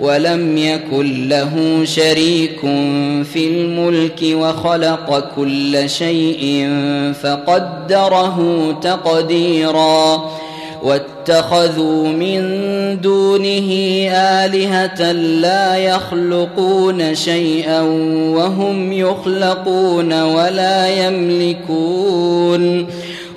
ولم يكن له شريك في الملك وخلق كل شيء فقدره تقديرا. واتخذوا من دونه آلهة لا يخلقون شيئا وهم يخلقون ولا يملكون.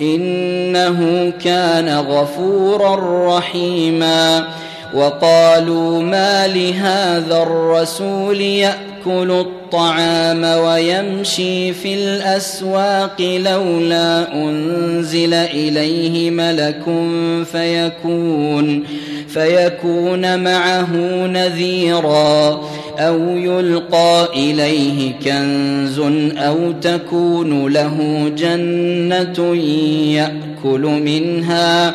إنه كان غفورا رحيما وقالوا ما لهذا الرسول يأكل الطعام ويمشي في الأسواق لولا أنزل إليه ملك فيكون فيكون معه نذيرا أو يلقى إليه كنز أو تكون له جنة يأكل منها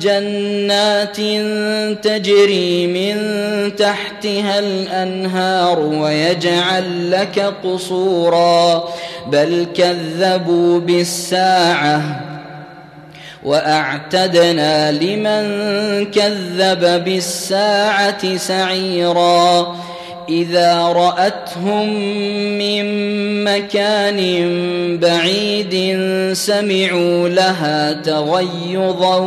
جنات تجري من تحتها الأنهار ويجعل لك قصورا. بل كذبوا بالساعة وأعتدنا لمن كذب بالساعة سعيرا. إذا رأتهم من مكان بعيد سمعوا لها تغيظا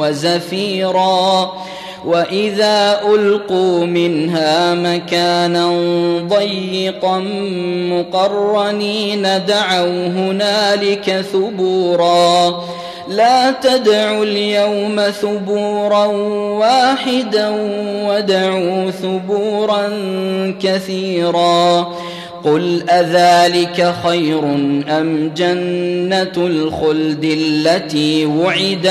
وزفيرا. وإذا ألقوا منها مكانا ضيقا مقرنين دعوا هنالك ثبورا. لا تدعوا اليوم ثبورا واحدا ودعوا ثبورا كثيرا. قل أذلك خير أم جنة الخلد التي وعد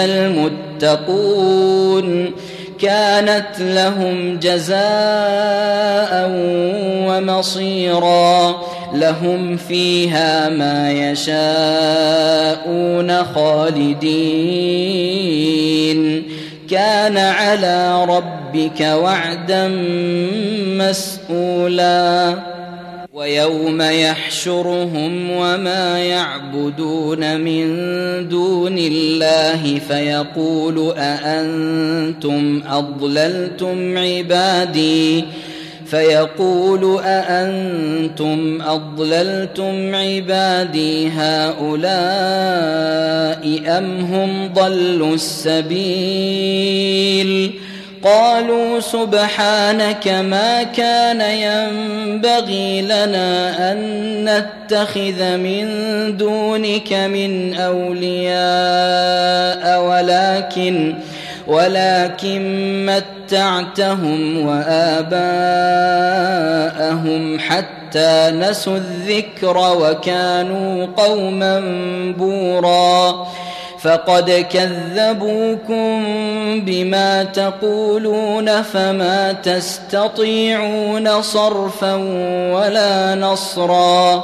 المتقون؟ كانت لهم جزاء ومصيرا. لهم فيها ما يشاءون خالدين. كان على ربك وعدا مسئولا ويوم يحشرهم وما يعبدون من دون الله فيقول أأنتم أضللتم عبادي؟ فيقول أأنتم أضللتم عبادي هؤلاء أم هم ضلوا السبيل؟ قالوا سبحانك ما كان ينبغي لنا أن نتخذ من دونك من أولياء ولكن ولكن متعتهم وآباءهم حتى نسوا الذكر وكانوا قوما بورا. فقد كذبوكم بما تقولون فما تستطيعون صرفا ولا نصرا.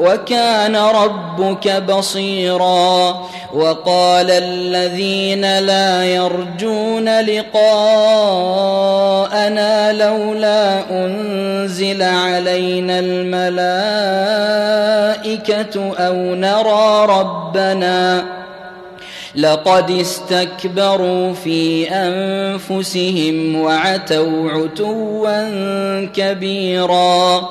وكان ربك بصيرا وقال الذين لا يرجون لقاءنا لولا أنزل علينا الملائكة أو نرى ربنا لقد استكبروا في أنفسهم وعتوا عتوا كبيرا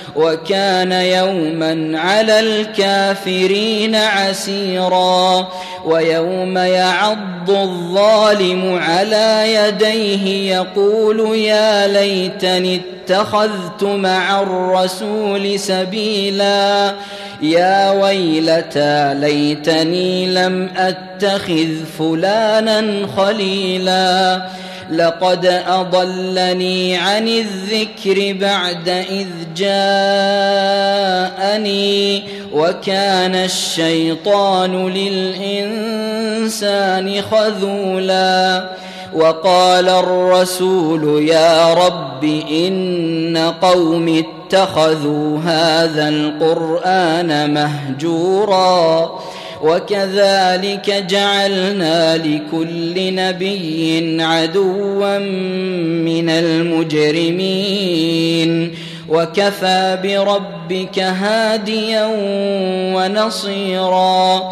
وكان يوما على الكافرين عسيرا ويوم يعض الظالم على يديه يقول يا ليتني اتخذت مع الرسول سبيلا يا ويلتى ليتني لم أتخذ فلانا خليلا. لقد أضلني عن الذكر بعد إذ جاءني وكان الشيطان للإنسان خذولا. وقال الرسول يا رب إن قوم اتخذوا هذا القرآن مهجورا وكذلك جعلنا لكل نبي عدوا من المجرمين وكفى بربك هاديا ونصيرا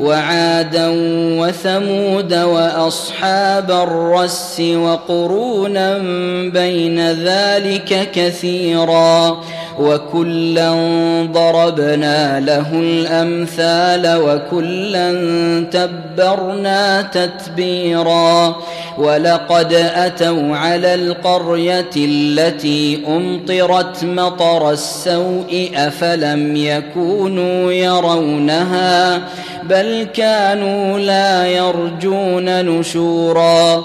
وعادا وثمود وأصحاب الرس وقرونا بين ذلك كثيرا وكلا ضربنا له الأمثال وكلا تبرنا تتبيرا ولقد أتوا على القرية التي أمطرت مطر السوء أفلم يكونوا يرونها بل كانوا لا يرجون نشورا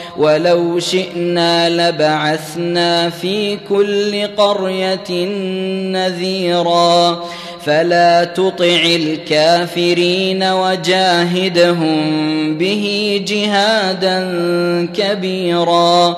ولو شئنا لبعثنا في كل قرية نذيرا. فلا تطع الكافرين وجاهدهم به جهادا كبيرا.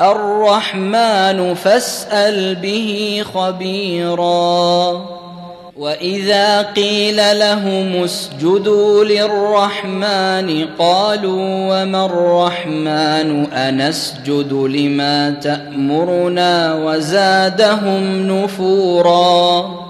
الرحمن فاسأل به خبيرا. وإذا قيل لهم اسجدوا للرحمن قالوا وما الرحمن؟ أنسجد لما تأمرنا وزادهم نفورا.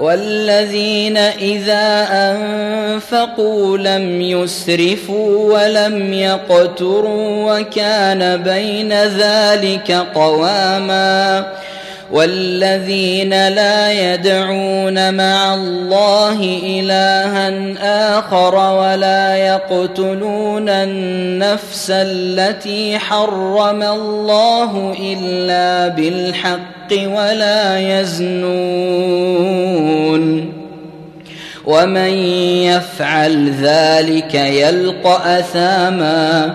والذين اذا انفقوا لم يسرفوا ولم يقتروا وكان بين ذلك قواما والذين لا يدعون مع الله إلها آخر ولا يقتلون النفس التي حرم الله إلا بالحق ولا يزنون ومن يفعل ذلك يلقى أثاما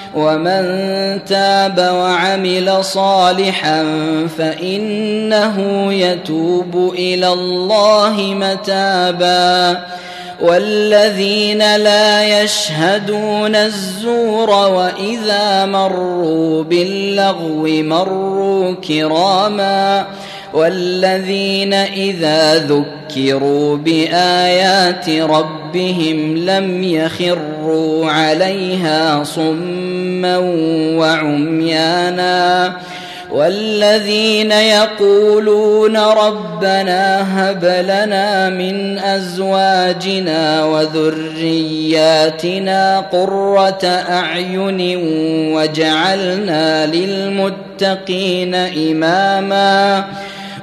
ومن تاب وعمل صالحا فإنه يتوب إلى الله متابا. والذين لا يشهدون الزور وإذا مروا باللغو مروا كراما. والذين إذا ذكروا بآيات ربهم لم يخروا عليها صما وعميانا والذين يقولون ربنا هب لنا من أزواجنا وذرياتنا قرة أعين وجعلنا للمتقين إماما